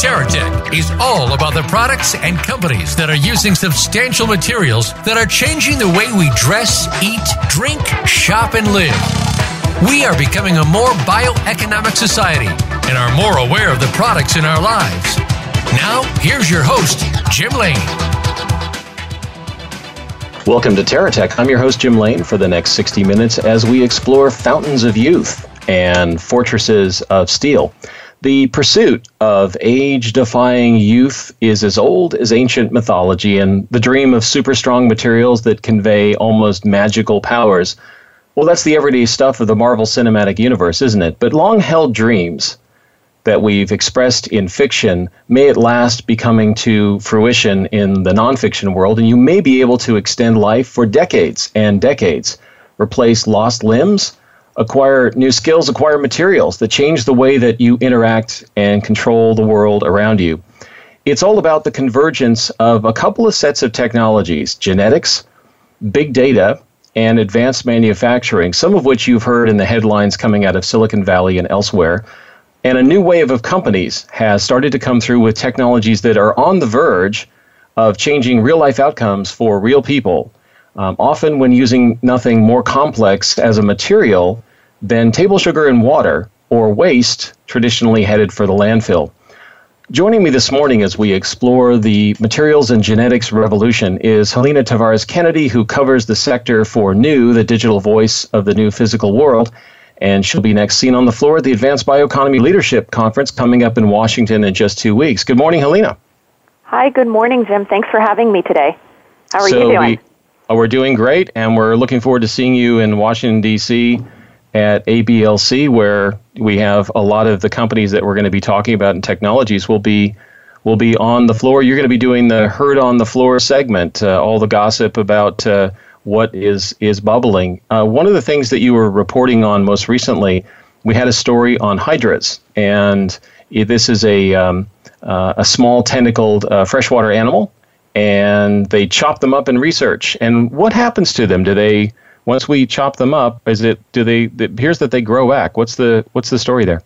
TerraTech is all about the products and companies that are using substantial materials that are changing the way we dress, eat, drink, shop, and live. We are becoming a more bioeconomic society and are more aware of the products in our lives. Now, here's your host, Jim Lane. Welcome to TerraTech. I'm your host, Jim Lane, for the next 60 minutes as we explore fountains of youth and fortresses of steel. The pursuit of age defying youth is as old as ancient mythology, and the dream of super strong materials that convey almost magical powers. Well, that's the everyday stuff of the Marvel Cinematic Universe, isn't it? But long held dreams that we've expressed in fiction may at last be coming to fruition in the nonfiction world, and you may be able to extend life for decades and decades, replace lost limbs, acquire new skills, acquire materials that change the way that you interact and control the world around you. It's all about the convergence of a couple of sets of technologies genetics, big data, and advanced manufacturing, some of which you've heard in the headlines coming out of Silicon Valley and elsewhere and a new wave of companies has started to come through with technologies that are on the verge of changing real life outcomes for real people, um, often when using nothing more complex as a material than table sugar and water or waste traditionally headed for the landfill. Joining me this morning as we explore the materials and genetics revolution is Helena Tavares Kennedy, who covers the sector for New, the digital voice of the new physical world and she'll be next seen on the floor at the Advanced Bioeconomy Leadership Conference coming up in Washington in just two weeks. Good morning, Helena. Hi, good morning, Jim. Thanks for having me today. How are so you doing? We, oh, we're doing great, and we're looking forward to seeing you in Washington, D.C. at ABLC, where we have a lot of the companies that we're going to be talking about and technologies will be will be on the floor. You're going to be doing the Heard on the Floor segment, uh, all the gossip about uh, what is is bubbling. Uh, one of the things that you were reporting on most recently, we had a story on hydras, and this is a um, uh, a small tentacled uh, freshwater animal, and they chop them up in research. And what happens to them? Do they once we chop them up? Is it do they? It appears that they grow back. What's the what's the story there?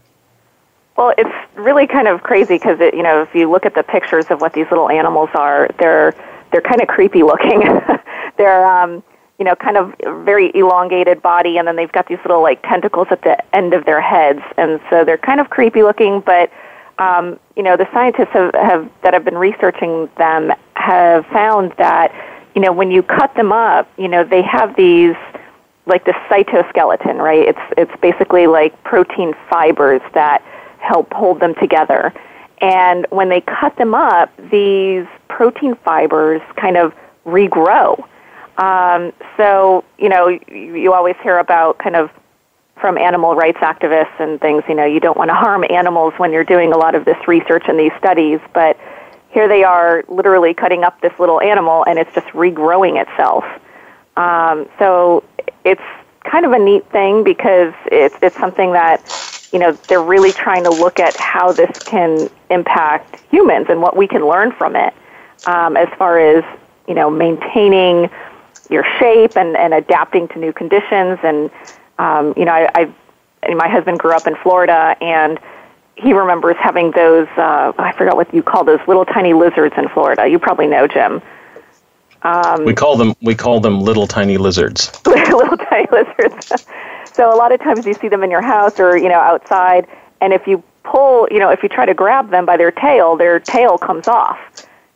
Well, it's really kind of crazy because you know if you look at the pictures of what these little animals are, they're they're kind of creepy looking. they're um, you know kind of very elongated body, and then they've got these little like tentacles at the end of their heads, and so they're kind of creepy looking. But um, you know the scientists have, have that have been researching them have found that you know when you cut them up, you know they have these like the cytoskeleton, right? It's it's basically like protein fibers that help hold them together. And when they cut them up, these protein fibers kind of regrow. Um, so, you know, you, you always hear about kind of from animal rights activists and things, you know, you don't want to harm animals when you're doing a lot of this research and these studies, but here they are literally cutting up this little animal and it's just regrowing itself. Um, so it's kind of a neat thing because it's, it's something that, you know, they're really trying to look at how this can impact humans and what we can learn from it um, as far as, you know, maintaining your shape and, and adapting to new conditions. And, um, you know, I, I, my husband grew up in Florida and he remembers having those, uh, I forgot what you call those little tiny lizards in Florida. You probably know, Jim. Um, we call them we call them little tiny lizards. little tiny lizards. so a lot of times you see them in your house or you know outside, and if you pull, you know, if you try to grab them by their tail, their tail comes off,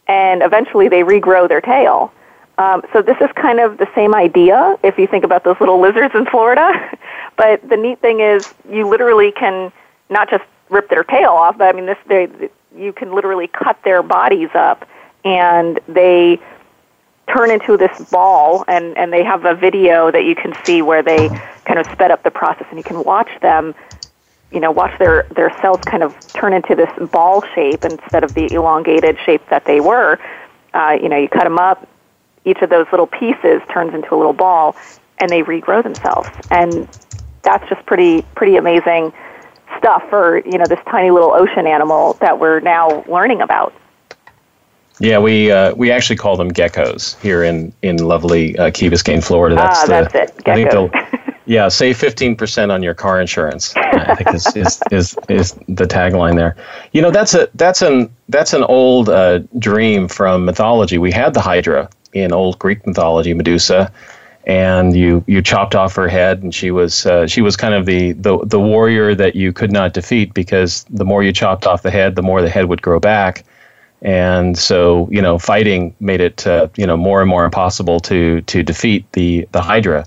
and eventually they regrow their tail. Um, so this is kind of the same idea if you think about those little lizards in Florida. but the neat thing is you literally can not just rip their tail off, but I mean this they you can literally cut their bodies up and they turn into this ball, and and they have a video that you can see where they kind of sped up the process, and you can watch them. You know, watch their their cells kind of turn into this ball shape instead of the elongated shape that they were. Uh, you know, you cut them up. Each of those little pieces turns into a little ball, and they regrow themselves. And that's just pretty pretty amazing stuff for you know this tiny little ocean animal that we're now learning about. Yeah, we uh, we actually call them geckos here in in lovely uh, Key Biscayne, Florida. That's ah, the, that's it. Geckos. Yeah, save fifteen percent on your car insurance. I think is, is, is is the tagline there. You know, that's a that's an that's an old uh, dream from mythology. We had the Hydra in old Greek mythology, Medusa, and you you chopped off her head, and she was uh, she was kind of the, the the warrior that you could not defeat because the more you chopped off the head, the more the head would grow back, and so you know fighting made it uh, you know more and more impossible to to defeat the the Hydra.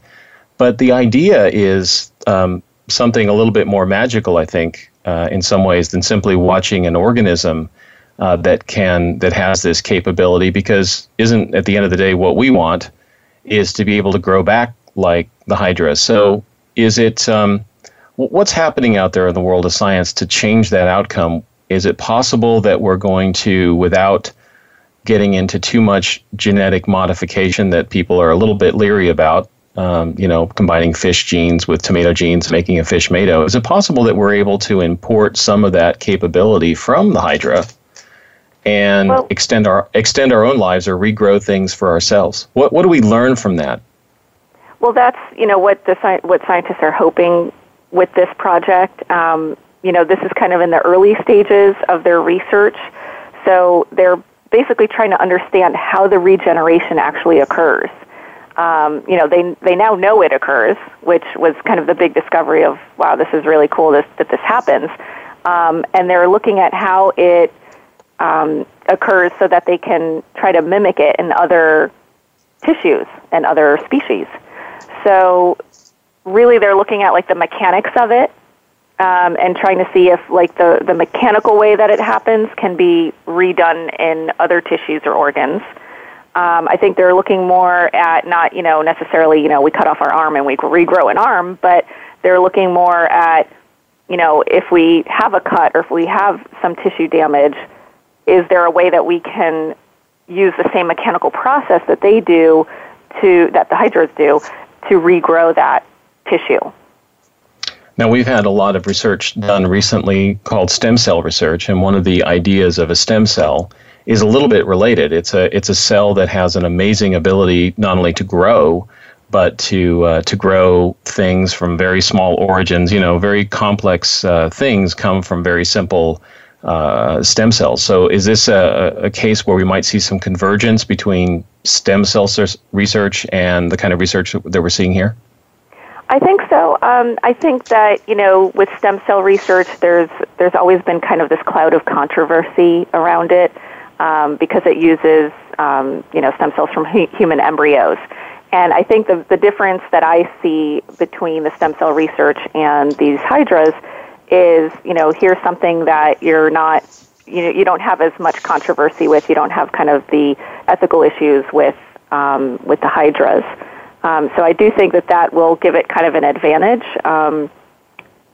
But the idea is um, something a little bit more magical, I think, uh, in some ways than simply watching an organism. Uh, that can that has this capability because isn't at the end of the day what we want is to be able to grow back like the hydra. So, is it um, what's happening out there in the world of science to change that outcome? Is it possible that we're going to, without getting into too much genetic modification that people are a little bit leery about, um, you know, combining fish genes with tomato genes, making a fish mato, is it possible that we're able to import some of that capability from the hydra and well, extend our extend our own lives or regrow things for ourselves. What what do we learn from that? Well, that's you know what the what scientists are hoping with this project. Um, you know, this is kind of in the early stages of their research, so they're basically trying to understand how the regeneration actually occurs. Um, you know, they they now know it occurs, which was kind of the big discovery of wow, this is really cool this, that this happens. Um, and they're looking at how it um, occurs so that they can try to mimic it in other tissues and other species. So really they're looking at like the mechanics of it um, and trying to see if like the, the mechanical way that it happens can be redone in other tissues or organs. Um, I think they're looking more at not, you know, necessarily, you know, we cut off our arm and we regrow an arm, but they're looking more at, you know, if we have a cut or if we have some tissue damage, is there a way that we can use the same mechanical process that they do to that the hydras do to regrow that tissue? Now, we've had a lot of research done recently called stem cell research, and one of the ideas of a stem cell is a little bit related. It's a it's a cell that has an amazing ability not only to grow, but to uh, to grow things from very small origins. You know, very complex uh, things come from very simple uh, stem cells. So, is this a, a, case where we might see some convergence between stem cell research and the kind of research that we're seeing here? I think so. Um, I think that you know, with stem cell research, there's there's always been kind of this cloud of controversy around it um, because it uses um, you know stem cells from human embryos. And I think the the difference that I see between the stem cell research and these hydras is, you know, here's something that you're not, you know, you don't have as much controversy with. You don't have kind of the ethical issues with um, with the hydras. Um, so I do think that that will give it kind of an advantage um,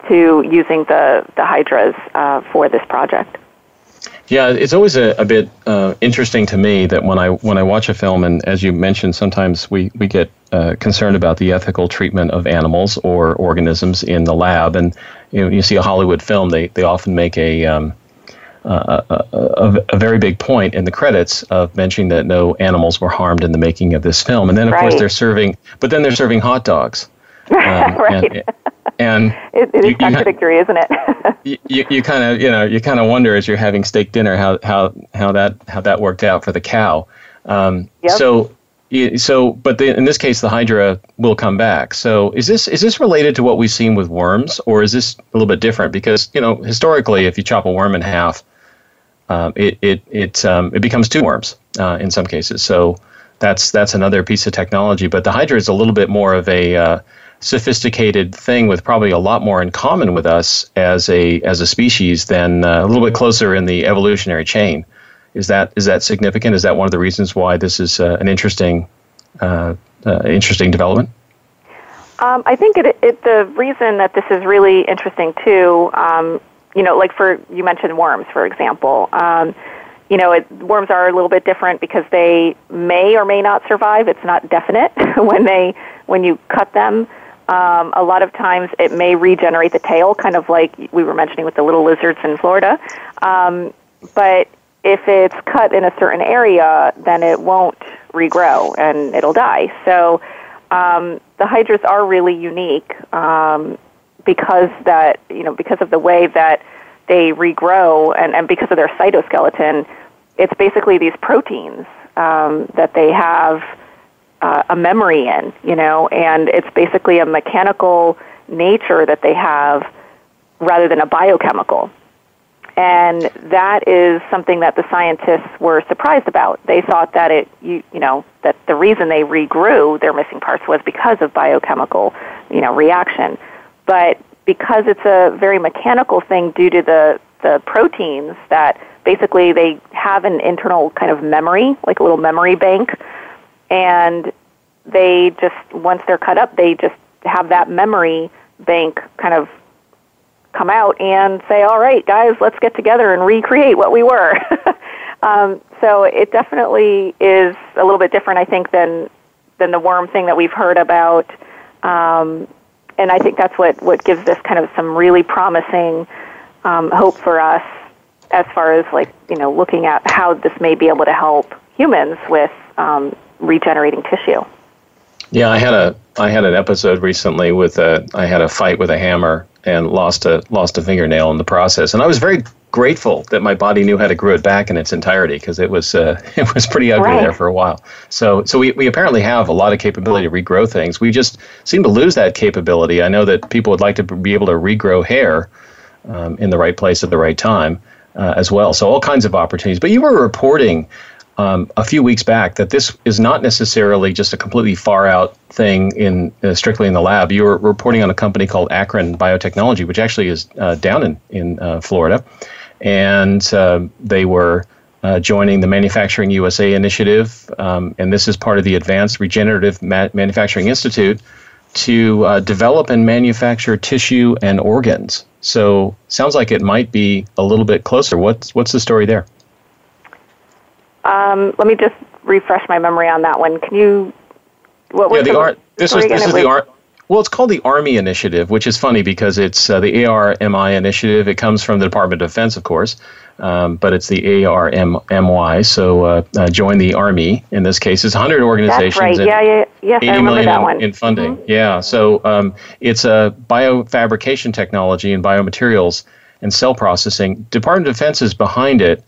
to using the the hydras uh, for this project. Yeah, it's always a, a bit uh, interesting to me that when I when I watch a film, and as you mentioned, sometimes we we get uh, concerned about the ethical treatment of animals or organisms in the lab, and you know, you see a Hollywood film, they they often make a um, a, a, a, very big point in the credits of mentioning that no animals were harmed in the making of this film, and then of right. course they're serving, but then they're serving hot dogs. Um, right. And, and it, it is you, contradictory, you, isn't it? you you kind of you know you kind of wonder as you're having steak dinner how how how that how that worked out for the cow. Um, yep. So so but the, in this case the hydra will come back. So is this is this related to what we've seen with worms or is this a little bit different? Because you know historically if you chop a worm in half um, it it it um, it becomes two worms uh, in some cases. So that's that's another piece of technology but the hydra is a little bit more of a uh, sophisticated thing with probably a lot more in common with us as a as a species than uh, a little bit closer in the evolutionary chain Is that is that significant? Is that one of the reasons why this is uh, an interesting uh, uh, interesting development? Um, I think it, it, the reason that this is really interesting too, um, you know, like for you mentioned worms, for example. Um, you know, it, worms are a little bit different because they may or may not survive. It's not definite when they when you cut them. Um, a lot of times it may regenerate the tail, kind of like we were mentioning with the little lizards in Florida. Um, but if it's cut in a certain area, then it won't regrow and it'll die. So um, the hydras are really unique um, because that you know because of the way that they regrow and, and because of their cytoskeleton. It's basically these proteins um, that they have uh, a memory in, you know, and it's basically a mechanical nature that they have rather than a biochemical. And that is something that the scientists were surprised about. They thought that it, you, you know, that the reason they regrew their missing parts was because of biochemical, you know, reaction. But because it's a very mechanical thing due to the, the proteins that basically they have an internal kind of memory, like a little memory bank, and they just, once they're cut up, they just have that memory bank kind of come out and say, all right, guys, let's get together and recreate what we were. um, so it definitely is a little bit different, I think, than than the worm thing that we've heard about. Um, and I think that's what, what gives this kind of some really promising um, hope for us as far as like you know looking at how this may be able to help humans with um, regenerating tissue. Yeah, I had a I had an episode recently with a I had a fight with a hammer and lost a lost a fingernail in the process, and I was very grateful that my body knew how to grow it back in its entirety because it was uh, it was pretty ugly right. there for a while. So so we, we apparently have a lot of capability to regrow things. We just seem to lose that capability. I know that people would like to be able to regrow hair um, in the right place at the right time uh, as well. So all kinds of opportunities. But you were reporting um, a few weeks back that this is not necessarily just a completely far out thing in uh, strictly in the lab. You were reporting on a company called Akron Biotechnology, which actually is uh, down in in uh, Florida, and um, they were. Uh, joining the Manufacturing USA initiative, um, and this is part of the Advanced Regenerative Ma- Manufacturing Institute, to uh, develop and manufacture tissue and organs. So, sounds like it might be a little bit closer. What's what's the story there? Um, let me just refresh my memory on that one. Can you? What was yeah, the, art. This is this is the art. Well, it's called the Army Initiative, which is funny because it's uh, the ARMI initiative. It comes from the Department of Defense, of course, um, but it's the ARMY. So uh, uh, join the Army in this case. It's 100 organizations. That's right. Yeah, yeah, yes, 80 I remember that in, one. in funding. Mm-hmm. Yeah. So um, it's a biofabrication technology and biomaterials and cell processing. Department of Defense is behind it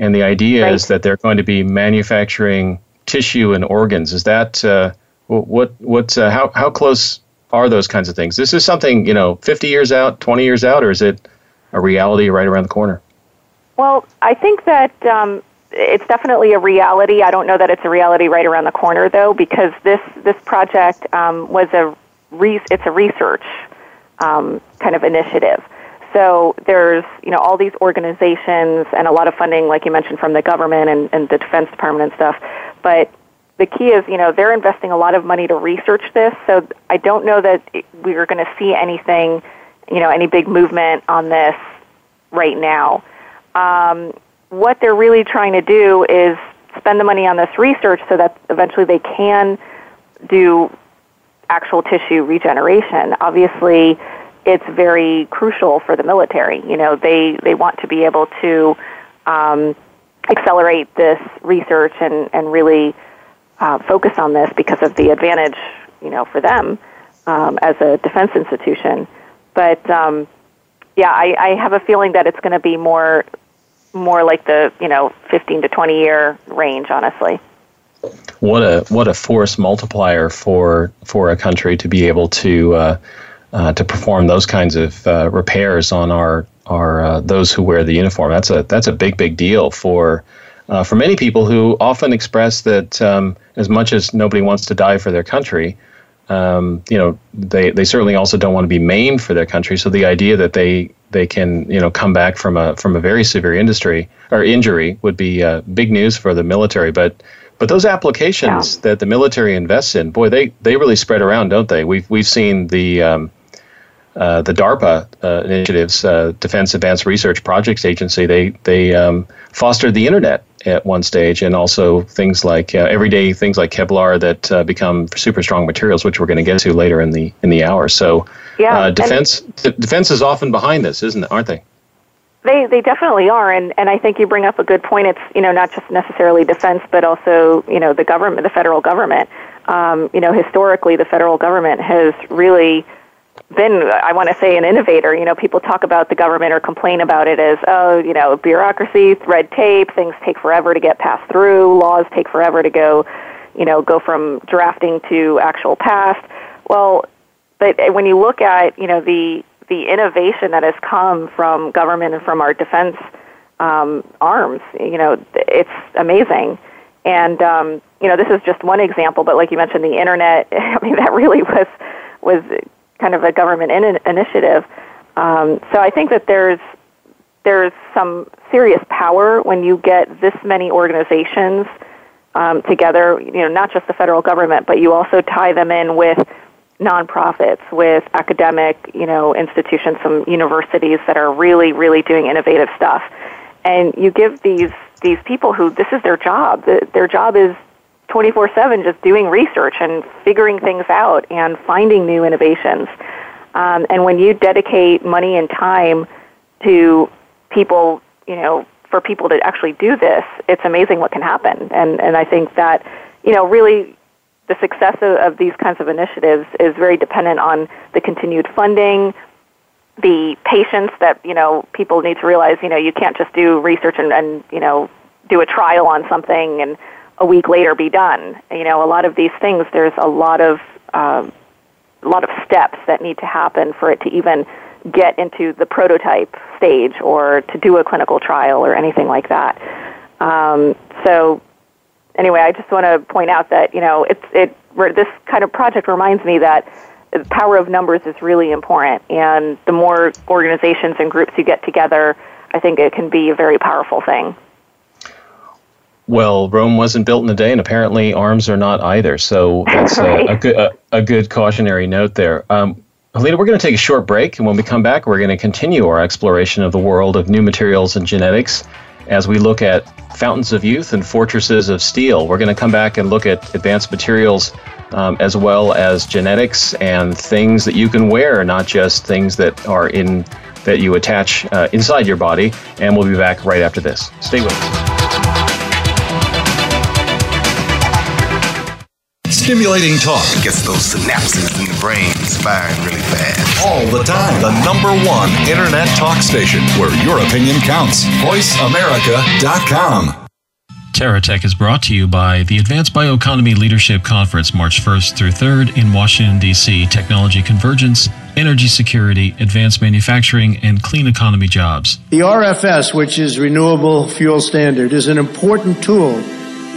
and the idea right. is that they're going to be manufacturing tissue and organs. Is that uh, what what uh, how how close are those kinds of things? This is something you know, 50 years out, 20 years out, or is it a reality right around the corner? Well, I think that um, it's definitely a reality. I don't know that it's a reality right around the corner though, because this this project um, was a re- it's a research um, kind of initiative. So there's, you know, all these organizations and a lot of funding, like you mentioned, from the government and, and the Defense Department and stuff. But the key is, you know, they're investing a lot of money to research this. So I don't know that we are going to see anything, you know, any big movement on this right now. Um, what they're really trying to do is spend the money on this research so that eventually they can do actual tissue regeneration. Obviously, it's very crucial for the military. You know, they they want to be able to um, accelerate this research and and really uh, focus on this because of the advantage, you know, for them um, as a defense institution. But um, yeah, I, I have a feeling that it's going to be more more like the you know 15 to 20 year range, honestly. What a what a force multiplier for for a country to be able to. Uh, uh, to perform those kinds of uh, repairs on our our uh, those who wear the uniform. That's a that's a big big deal for uh, for many people who often express that um, as much as nobody wants to die for their country, um, you know, they, they certainly also don't want to be maimed for their country. So the idea that they they can you know come back from a from a very severe industry or injury would be uh, big news for the military. But but those applications yeah. that the military invests in, boy, they they really spread around, don't they? We've we've seen the um, uh, the DARPA uh, initiatives, uh, Defense Advanced Research Projects Agency, they they um, fostered the internet at one stage, and also things like uh, everyday things like Kevlar that uh, become super strong materials, which we're going to get to later in the in the hour. So, yeah, defense d- defense is often behind this, isn't it? Aren't they? They they definitely are, and and I think you bring up a good point. It's you know not just necessarily defense, but also you know the government, the federal government. Um, you know, historically, the federal government has really been, I want to say, an innovator. You know, people talk about the government or complain about it as, oh, you know, bureaucracy, red tape, things take forever to get passed through, laws take forever to go, you know, go from drafting to actual passed. Well, but when you look at, you know, the the innovation that has come from government and from our defense um, arms, you know, it's amazing. And um, you know, this is just one example, but like you mentioned, the internet. I mean, that really was was kind of a government in- initiative. Um, so I think that there's there's some serious power when you get this many organizations um, together. You know, not just the federal government, but you also tie them in with nonprofits, with academic, you know, institutions, some universities that are really, really doing innovative stuff. And you give these these people who this is their job. their job is 24 7 just doing research and figuring things out and finding new innovations. Um, and when you dedicate money and time to people, you know, for people to actually do this, it's amazing what can happen. And, and I think that, you know, really the success of, of these kinds of initiatives is very dependent on the continued funding, the patience that, you know, people need to realize, you know, you can't just do research and, and you know, do a trial on something and a week later be done. You know, a lot of these things, there's a lot of um, a lot of steps that need to happen for it to even get into the prototype stage or to do a clinical trial or anything like that. Um, so, anyway, I just want to point out that you know it's it this kind of project reminds me that the power of numbers is really important, and the more organizations and groups you get together, I think it can be a very powerful thing. Well, Rome wasn't built in a day, and apparently arms are not either. So that's a, a, good a, a, good cautionary note there. Um, Helena, we're going to take a short break, and when we come back, we're going to continue our exploration of the world of new materials and genetics as we look at fountains of youth and fortresses of steel. We're going to come back and look at advanced materials um, as well as genetics and things that you can wear, not just things that are in that you attach uh, inside your body. And we'll be back right after this. Stay with us. Stimulating talk gets those synapses in the brain firing really fast. All the time. The number one internet talk station where your opinion counts. VoiceAmerica.com. TerraTech is brought to you by the Advanced Bioeconomy Leadership Conference, March 1st through 3rd in Washington, D.C. Technology convergence, energy security, advanced manufacturing, and clean economy jobs. The RFS, which is Renewable Fuel Standard, is an important tool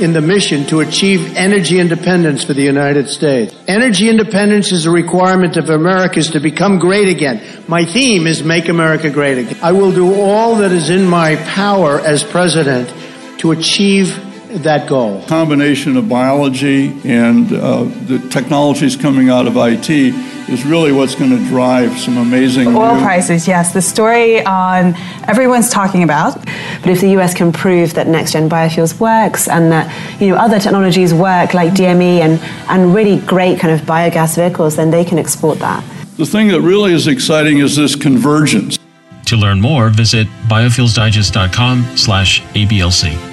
in the mission to achieve energy independence for the United States. Energy independence is a requirement of America's to become great again. My theme is Make America Great Again. I will do all that is in my power as president to achieve that goal. Combination of biology and uh, the technologies coming out of IT is really what's going to drive some amazing oil new- prices. Yes, the story on everyone's talking about. But if the US can prove that next gen biofuels works and that you know other technologies work like DME and and really great kind of biogas vehicles, then they can export that. The thing that really is exciting is this convergence. To learn more, visit biofuelsdigest.com/ablc.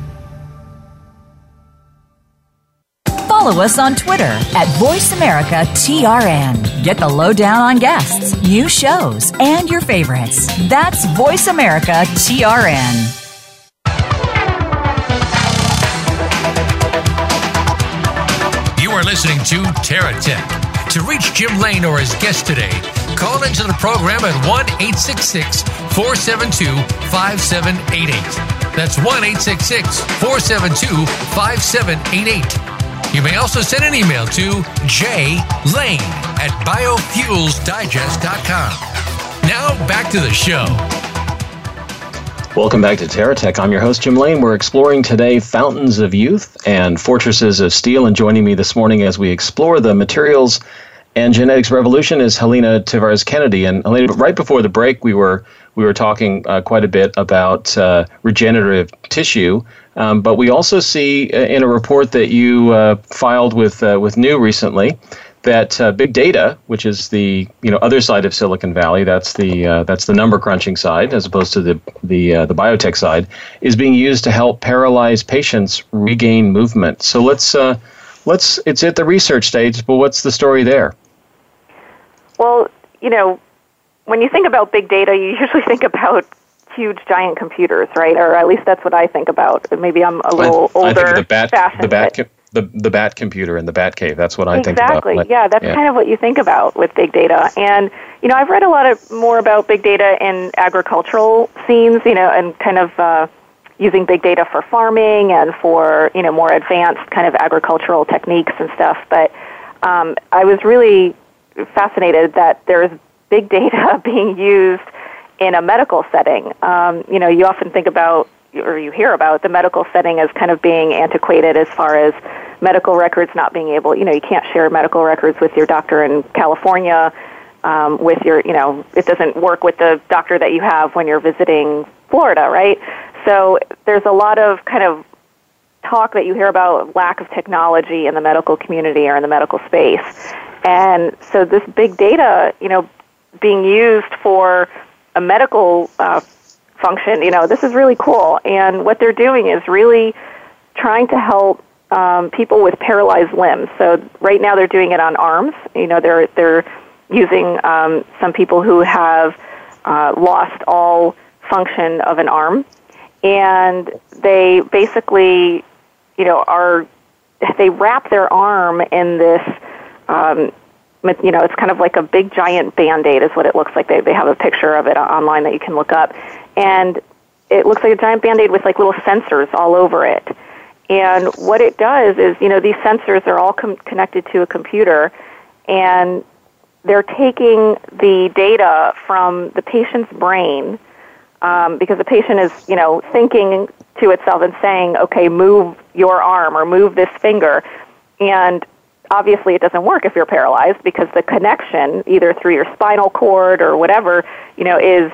Follow us on Twitter at VoiceAmericaTRN. Get the lowdown on guests, new shows, and your favorites. That's VoiceAmericaTRN. You are listening to TerraTech. To reach Jim Lane or his guest today, call into the program at 1 866 472 5788. That's 1 866 472 5788. You may also send an email to jlane at biofuelsdigest.com. Now back to the show. Welcome back to TerraTech. I'm your host, Jim Lane. We're exploring today fountains of youth and fortresses of steel. And joining me this morning as we explore the materials and genetics revolution is Helena Tavares Kennedy. And Helena, right before the break, we were we were talking uh, quite a bit about uh, regenerative tissue. Um, but we also see uh, in a report that you uh, filed with uh, with New recently that big data, which is the you know other side of Silicon Valley, that's the that's the number crunching side, as opposed to the the the biotech side, is being used to help paralyzed patients regain movement. So let's let's it's at the research stage, but what's the story there? Well, you know, when you think about big data, you usually think about huge giant computers, right? Or at least that's what I think about. Maybe I'm a little I, older. I think the bat, fashioned, the bat, the the bat computer in the bat cave. That's what I exactly. think about. Exactly. Yeah, that's yeah. kind of what you think about with big data. And you know, I've read a lot of more about big data in agricultural scenes. You know, and kind of. Uh, using big data for farming and for you know more advanced kind of agricultural techniques and stuff. But um, I was really fascinated that there's big data being used in a medical setting. Um, you know, you often think about or you hear about the medical setting as kind of being antiquated as far as medical records not being able, you know, you can't share medical records with your doctor in California. Um, with your, you know, it doesn't work with the doctor that you have when you're visiting Florida, right? So there's a lot of kind of talk that you hear about lack of technology in the medical community or in the medical space. And so this big data, you know, being used for a medical uh, function, you know, this is really cool. And what they're doing is really trying to help um, people with paralyzed limbs. So right now they're doing it on arms. You know, they're they're using um, some people who have uh, lost all function of an arm, and they basically, you know, are they wrap their arm in this. Um, you know, it's kind of like a big giant band-aid is what it looks like. They, they have a picture of it online that you can look up. And it looks like a giant band-aid with like little sensors all over it. And what it does is, you know, these sensors are all com- connected to a computer and they're taking the data from the patient's brain um, because the patient is, you know, thinking to itself and saying, okay, move your arm or move this finger. And obviously it doesn't work if you're paralyzed because the connection either through your spinal cord or whatever you know is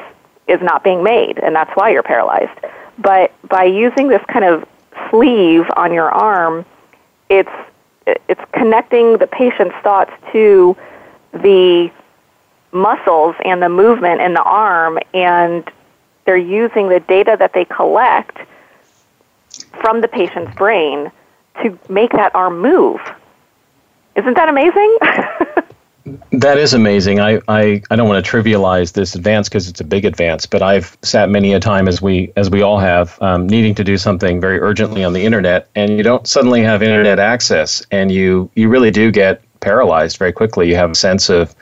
is not being made and that's why you're paralyzed. But by using this kind of sleeve on your arm it's it's connecting the patient's thoughts to the muscles and the movement in the arm and they're using the data that they collect from the patient's brain to make that arm move isn't that amazing? that is amazing. I, I, I don't want to trivialize this advance because it's a big advance, but I've sat many a time as we as we all have, um, needing to do something very urgently on the internet, and you don't suddenly have internet access, and you you really do get paralyzed very quickly. You have a sense of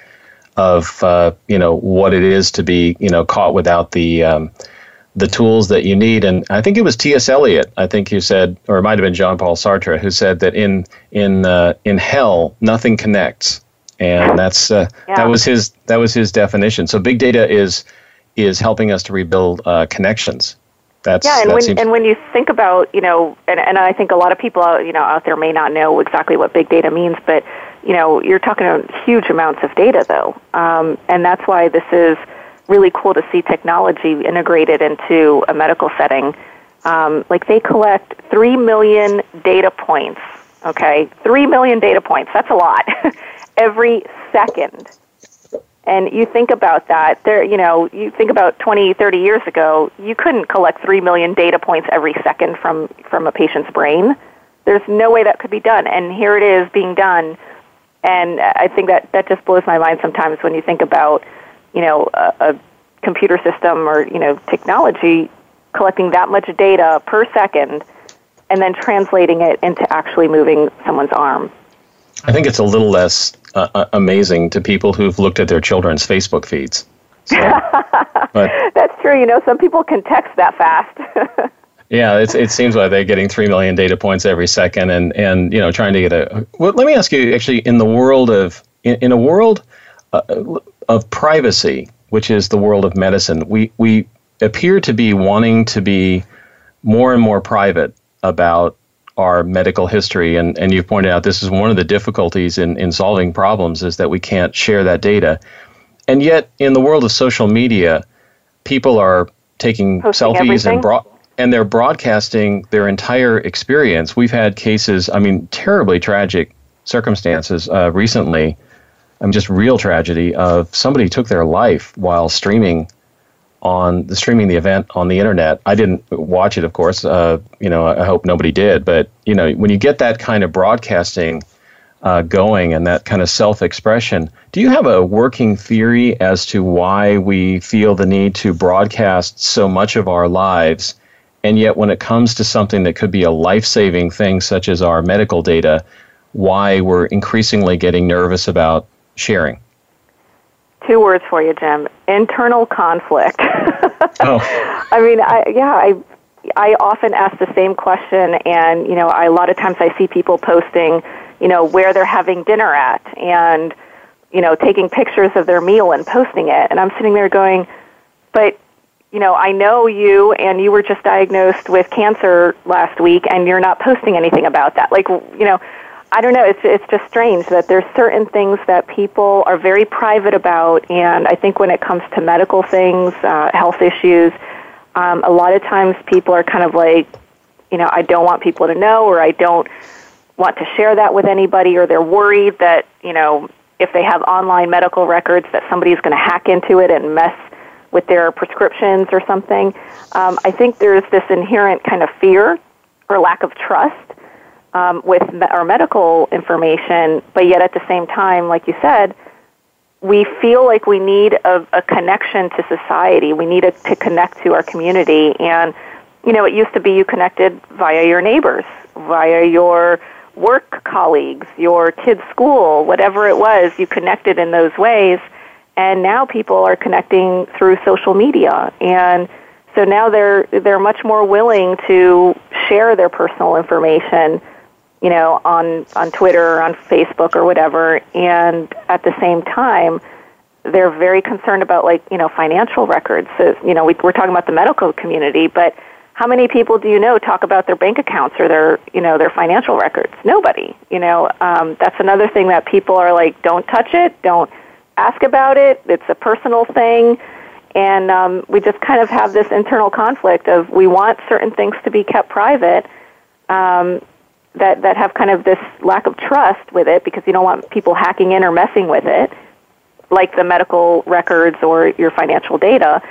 of uh, you know what it is to be you know caught without the um, the tools that you need. And I think it was T.S. Eliot. I think you said, or it might have been Jean Paul Sartre, who said that in in uh, in hell nothing connects, and that's uh, yeah. that was his that was his definition. So big data is is helping us to rebuild uh, connections. That's, yeah, and when seems- and when you think about you know, and, and I think a lot of people out you know out there may not know exactly what big data means, but you know, you're talking about huge amounts of data though, um, and that's why this is really cool to see technology integrated into a medical setting. Um, like they collect 3 million data points, okay? 3 million data points, that's a lot, every second. And you think about that, there, you know, you think about 20, 30 years ago, you couldn't collect 3 million data points every second from, from a patient's brain. there's no way that could be done, and here it is being done. And I think that that just blows my mind sometimes when you think about, you know, a, a computer system or you know technology collecting that much data per second and then translating it into actually moving someone's arm. I think it's a little less uh, uh amazing to people who've looked at their children's Facebook feeds. So, That's true. You know, some people can text that fast. yeah, it's, it seems like they're getting three million data points every second, and and you know, trying to get a. Well, let me ask you, actually, in the world of in, in a world uh, of privacy, which is the world of medicine, we we appear to be wanting to be more and more private about our medical history. And, and you've pointed out this is one of the difficulties in, in solving problems is that we can't share that data. And yet in the world of social media people are taking Posting selfies everything. and bro- and they're broadcasting their entire experience. We've had cases i mean terribly tragic circumstances uh, recently i mean just real tragedy of somebody took their life while streaming on the streaming the event on the internet. I didn't watch it, of course. Uh, you know, I hope nobody did. But you know, when you get that kind of broadcasting uh, going and that kind of self-expression, do you have a working theory as to why we feel the need to broadcast so much of our lives? And yet, when it comes to something that could be a life-saving thing, such as our medical data, why we're increasingly getting nervous about sharing? Two words for you, Jim. Internal conflict. oh. I mean, I, yeah, I I often ask the same question, and you know, I, a lot of times I see people posting, you know, where they're having dinner at, and you know, taking pictures of their meal and posting it, and I'm sitting there going, but you know, I know you, and you were just diagnosed with cancer last week, and you're not posting anything about that. Like, you know, I don't know. It's it's just strange that there's certain things that people are very private about, and I think when it comes to medical things, uh, health issues, um, a lot of times people are kind of like, you know, I don't want people to know, or I don't want to share that with anybody, or they're worried that you know if they have online medical records that somebody's going to hack into it and mess with their prescriptions or something. Um, I think there's this inherent kind of fear or lack of trust um, with our medical information, but yet at the same time, like you said, we feel like we need a, a connection to society. We need a, to connect to our community. And, you know, it used to be you connected via your neighbors, via your work colleagues, your kids' school, whatever it was, you connected in those ways. And now people are connecting through social media. And so now they're, they're much more willing to share their personal information you know, on on Twitter or on Facebook or whatever, and at the same time, they're very concerned about like you know financial records. So you know, we, we're talking about the medical community, but how many people do you know talk about their bank accounts or their you know their financial records? Nobody. You know, um, that's another thing that people are like, don't touch it, don't ask about it. It's a personal thing. And um, we just kind of have this internal conflict of we want certain things to be kept private, um, that that have kind of this lack of trust with it because you don't want people hacking in or messing with it, like the medical records or your financial data.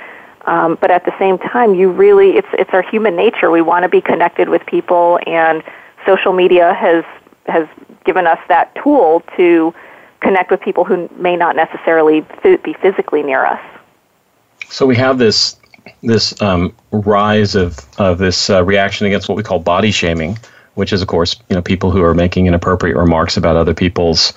Um, but at the same time, you really it's it's our human nature. We want to be connected with people, and social media has has given us that tool to connect with people who may not necessarily be physically near us. So we have this this um, rise of of this uh, reaction against what we call body shaming which is, of course, you know, people who are making inappropriate remarks about other people's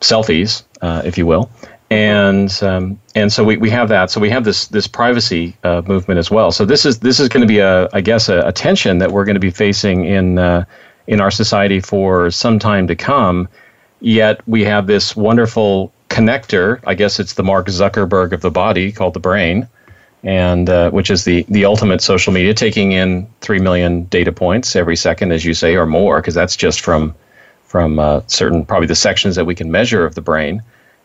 selfies, uh, if you will. And um, and so we, we have that. So we have this this privacy uh, movement as well. So this is this is going to be a I guess a, a tension that we're going to be facing in uh, in our society for some time to come. Yet we have this wonderful connector. I guess it's the Mark Zuckerberg of the body called the brain, and uh, which is the the ultimate social media, taking in three million data points every second, as you say, or more, because that's just from from uh, certain probably the sections that we can measure of the brain,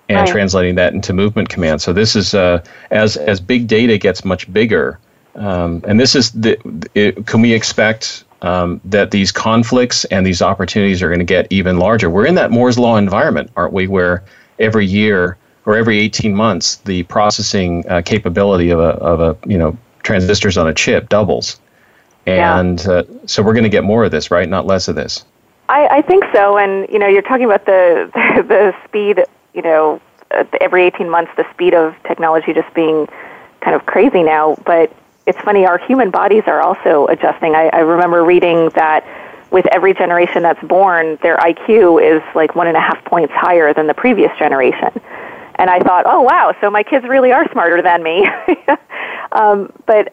and right. translating that into movement commands. So this is uh, as as big data gets much bigger, um, and this is the it, can we expect um, that these conflicts and these opportunities are going to get even larger? We're in that Moore's law environment, aren't we? Where every year or every 18 months, the processing uh, capability of a, of a, you know, transistors on a chip doubles. And yeah. uh, so we're going to get more of this, right? Not less of this. I, I think so, and you know, you're talking about the the speed. You know, every 18 months, the speed of technology just being kind of crazy now. But it's funny, our human bodies are also adjusting. I, I remember reading that with every generation that's born, their IQ is like one and a half points higher than the previous generation. And I thought, oh wow, so my kids really are smarter than me. um, but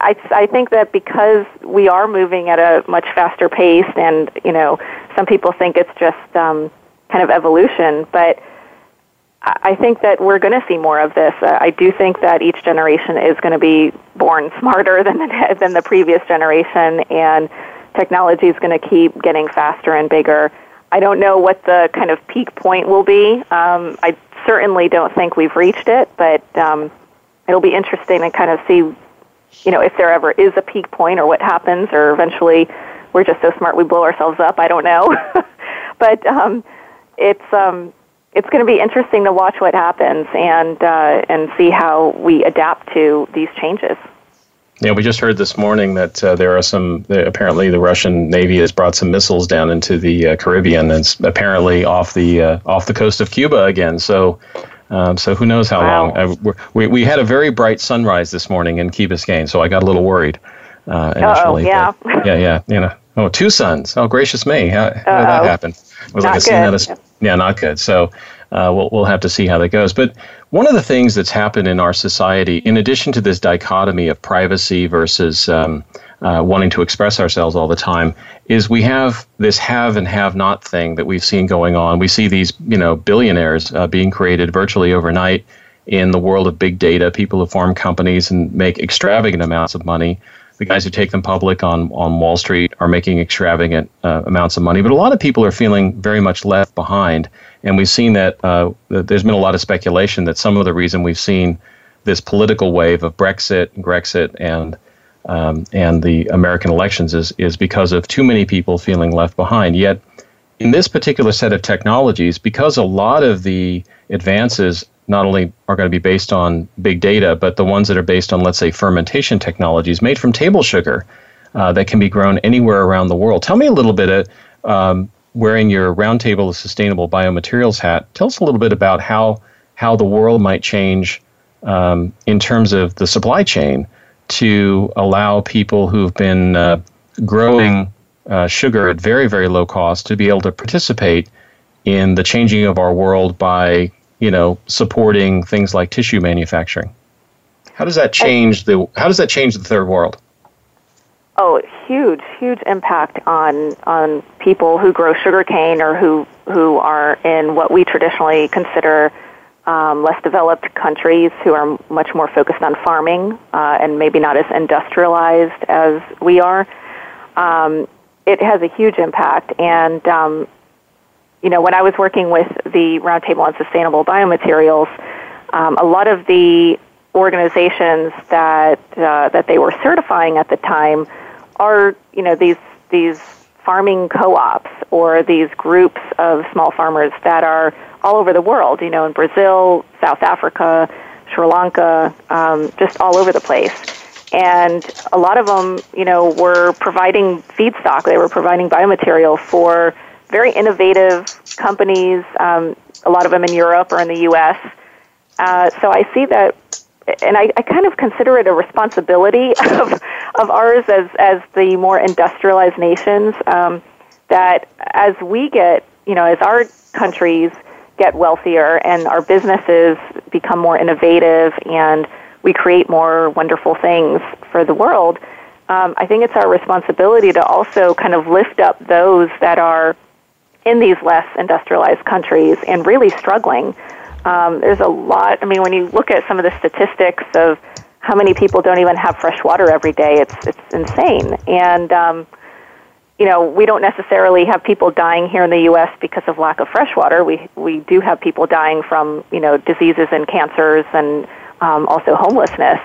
I, I think that because we are moving at a much faster pace, and you know, some people think it's just um, kind of evolution, but I think that we're going to see more of this. I do think that each generation is going to be born smarter than the, than the previous generation, and technology is going to keep getting faster and bigger. I don't know what the kind of peak point will be. Um, I certainly don't think we've reached it, but um, it'll be interesting to kind of see, you know, if there ever is a peak point or what happens, or eventually we're just so smart we blow ourselves up. I don't know, but um, it's um, it's going to be interesting to watch what happens and uh, and see how we adapt to these changes. Yeah, we just heard this morning that uh, there are some. Apparently, the Russian Navy has brought some missiles down into the uh, Caribbean, and apparently off the uh, off the coast of Cuba again. So, um, so who knows how wow. long? Uh, we we had a very bright sunrise this morning in Key Biscayne, so I got a little worried uh, initially. Oh, yeah, but, yeah, yeah. You know, oh, two suns. Oh, gracious me! How, how did that happen? It was not like a scene out of yeah, not good. So uh, we'll, we'll have to see how that goes. But one of the things that's happened in our society, in addition to this dichotomy of privacy versus um, uh, wanting to express ourselves all the time, is we have this have and have not thing that we've seen going on. We see these, you know, billionaires uh, being created virtually overnight in the world of big data. People who form companies and make extravagant amounts of money the guys who take them public on, on Wall Street are making extravagant uh, amounts of money. But a lot of people are feeling very much left behind. And we've seen that, uh, that there's been a lot of speculation that some of the reason we've seen this political wave of Brexit, Grexit, and um, and the American elections is is because of too many people feeling left behind. Yet, in this particular set of technologies, because a lot of the advances not only are going to be based on big data, but the ones that are based on, let's say, fermentation technologies made from table sugar uh, that can be grown anywhere around the world. Tell me a little bit, uh, um, wearing your Roundtable of Sustainable Biomaterials hat, tell us a little bit about how, how the world might change um, in terms of the supply chain to allow people who've been uh, growing uh, sugar at very, very low cost to be able to participate in the changing of our world by you know, supporting things like tissue manufacturing. How does that change the How does that change the third world? Oh, huge, huge impact on on people who grow sugarcane or who who are in what we traditionally consider um, less developed countries who are much more focused on farming uh, and maybe not as industrialized as we are. Um, it has a huge impact, and um, you know, when I was working with the Roundtable on Sustainable Biomaterials, um, a lot of the organizations that uh, that they were certifying at the time are, you know, these these farming co-ops or these groups of small farmers that are all over the world. You know, in Brazil, South Africa, Sri Lanka, um, just all over the place. And a lot of them, you know, were providing feedstock. They were providing biomaterial for very innovative companies, um, a lot of them in Europe or in the U.S. Uh, so I see that, and I, I kind of consider it a responsibility of, of ours as, as the more industrialized nations um, that as we get, you know, as our countries get wealthier and our businesses become more innovative and we create more wonderful things for the world, um, I think it's our responsibility to also kind of lift up those that are in these less industrialized countries and really struggling. Um, there's a lot. I mean, when you look at some of the statistics of how many people don't even have fresh water every day, it's it's insane. And um, you know, we don't necessarily have people dying here in the U.S. because of lack of fresh water. We we do have people dying from you know diseases and cancers and um, also homelessness.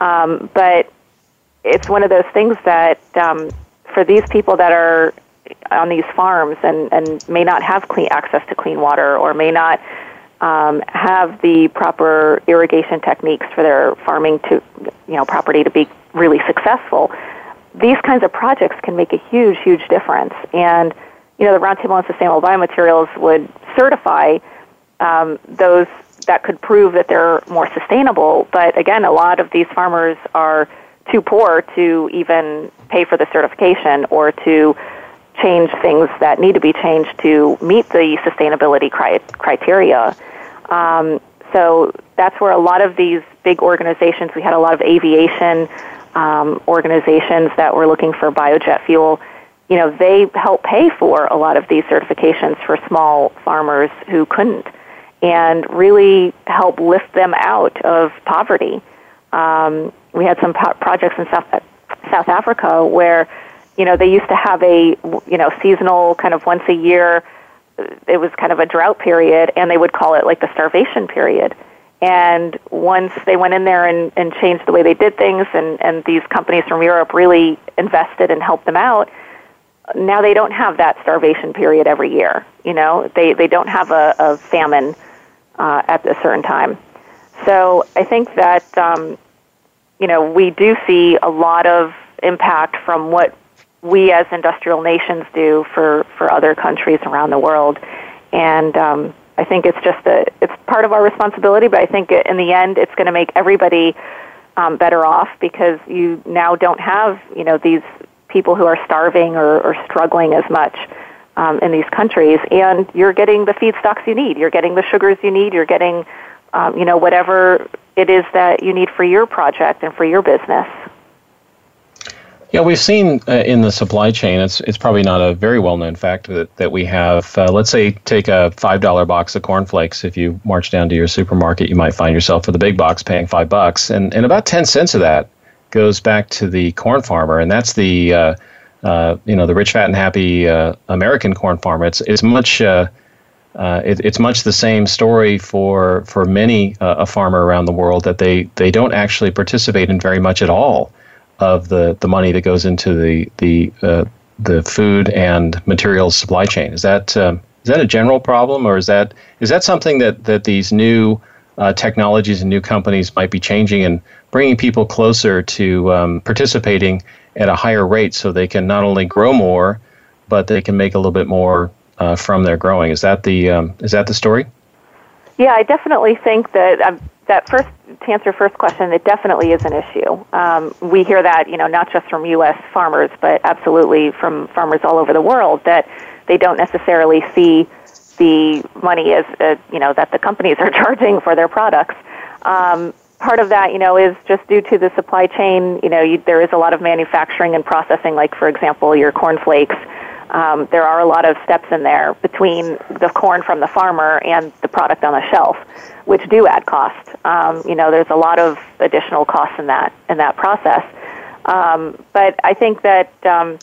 Um, but it's one of those things that um, for these people that are on these farms and, and may not have clean access to clean water or may not um, have the proper irrigation techniques for their farming to you know property to be really successful these kinds of projects can make a huge huge difference and you know, the Roundtable on Sustainable Biomaterials would certify um, those that could prove that they're more sustainable. But again, a lot of these farmers are too poor to even pay for the certification or to change things that need to be changed to meet the sustainability cri- criteria. Um, so that's where a lot of these big organizations, we had a lot of aviation um, organizations that were looking for biojet fuel. You know, they help pay for a lot of these certifications for small farmers who couldn't and really help lift them out of poverty. Um, we had some po- projects in South, South Africa where, you know, they used to have a, you know, seasonal kind of once a year it was kind of a drought period, and they would call it like the starvation period. And once they went in there and, and changed the way they did things, and, and these companies from Europe really invested and helped them out, now they don't have that starvation period every year. You know, they, they don't have a, a famine uh, at a certain time. So I think that, um, you know, we do see a lot of impact from what we as industrial nations do for, for other countries around the world. And um, I think it's just a, it's part of our responsibility, but I think in the end it's going to make everybody um, better off because you now don't have, you know, these people who are starving or, or struggling as much um, in these countries, and you're getting the feedstocks you need. You're getting the sugars you need. You're getting, um, you know, whatever it is that you need for your project and for your business. Yeah, we've seen uh, in the supply chain, it's, it's probably not a very well known fact that, that we have, uh, let's say, take a $5 box of cornflakes. If you march down to your supermarket, you might find yourself for the big box paying 5 bucks. And, and about 10 cents of that goes back to the corn farmer. And that's the, uh, uh you know, the rich, fat, and happy uh, American corn farmer. It's, it's much. Uh, it, it's much the same story for for many a farmer around the world that they, they don't actually participate in very much at all of the, the money that goes into the the uh, the food and materials supply chain. Is that um, is that a general problem, or is that is that something that that these new uh, technologies and new companies might be changing and bringing people closer to um, participating at a higher rate, so they can not only grow more, but they can make a little bit more uh, from their growing. Is that the um, is that the story? Yeah, I definitely think that um, that first to answer your first question, it definitely is an issue. Um, we hear that, you know, not just from U.S. farmers, but absolutely from farmers all over the world that they don't necessarily see the money as, uh, you know, that the companies are charging for their products. Um, part of that, you know, is just due to the supply chain. You know, you, there is a lot of manufacturing and processing, like for example, your cornflakes. Um, there are a lot of steps in there between the corn from the farmer and the product on the shelf which do add cost. Um, you know, there's a lot of additional costs in that in that process. Um, but I think that um,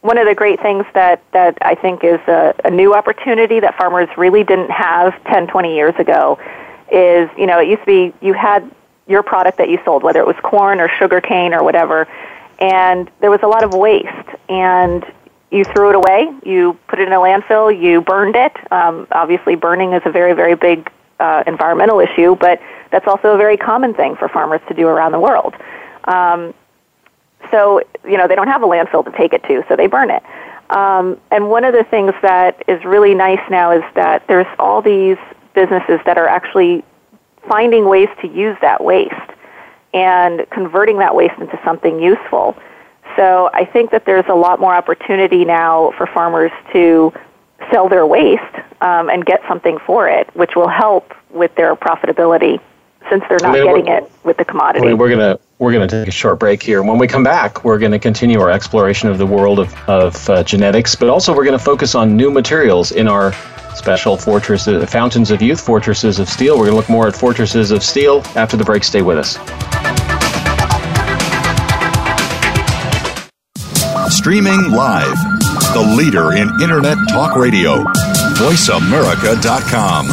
one of the great things that that I think is a, a new opportunity that farmers really didn't have 10, 20 years ago is you know it used to be you had your product that you sold, whether it was corn or sugar cane or whatever, and there was a lot of waste and you threw it away, you put it in a landfill, you burned it. Um, obviously, burning is a very, very big uh, environmental issue, but that's also a very common thing for farmers to do around the world. Um, so, you know, they don't have a landfill to take it to, so they burn it. Um, and one of the things that is really nice now is that there's all these businesses that are actually finding ways to use that waste and converting that waste into something useful. So I think that there's a lot more opportunity now for farmers to sell their waste um, and get something for it, which will help with their profitability since they're not I mean, getting it with the commodity. I mean, we're gonna we're gonna take a short break here. When we come back, we're gonna continue our exploration of the world of of uh, genetics, but also we're gonna focus on new materials in our special fortresses, fountains of youth, fortresses of steel. We're gonna look more at fortresses of steel after the break. Stay with us. Streaming live the leader in Internet talk radio. VoiceAmerica.com.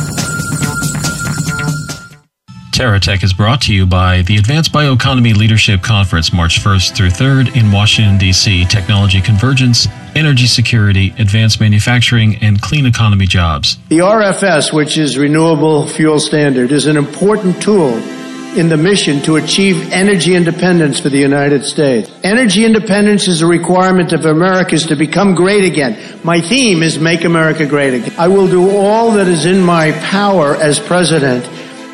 TerraTech is brought to you by the Advanced Bioeconomy Leadership Conference, March 1st through 3rd in Washington, D.C. Technology convergence, energy security, advanced manufacturing, and clean economy jobs. The RFS, which is Renewable Fuel Standard, is an important tool in the mission to achieve energy independence for the United States. Energy independence is a requirement of America's to become great again. My theme is Make America Great Again. I will do all that is in my power as president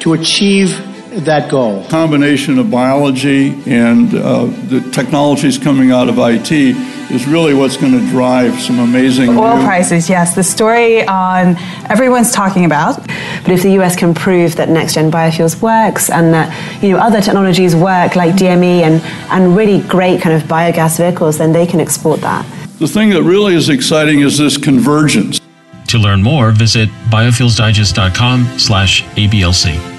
to achieve that goal. Combination of biology and uh, the technologies coming out of IT is really what's going to drive some amazing oil new- prices. Yes, the story on everyone's talking about. But if the US can prove that next gen biofuels works and that you know other technologies work like DME and, and really great kind of biogas vehicles, then they can export that. The thing that really is exciting is this convergence. To learn more, visit biofuelsdigest.com slash ABLC.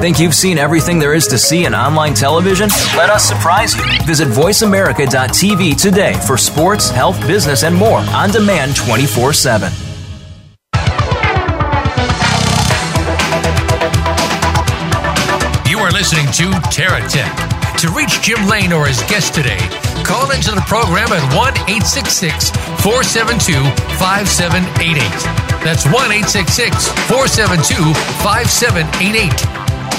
Think you've seen everything there is to see in online television? Let us surprise you. Visit VoiceAmerica.tv today for sports, health, business, and more on demand 24 7. You are listening to Terra Tech. To reach Jim Lane or his guest today, call into the program at 1 866 472 5788. That's 1 866 472 5788.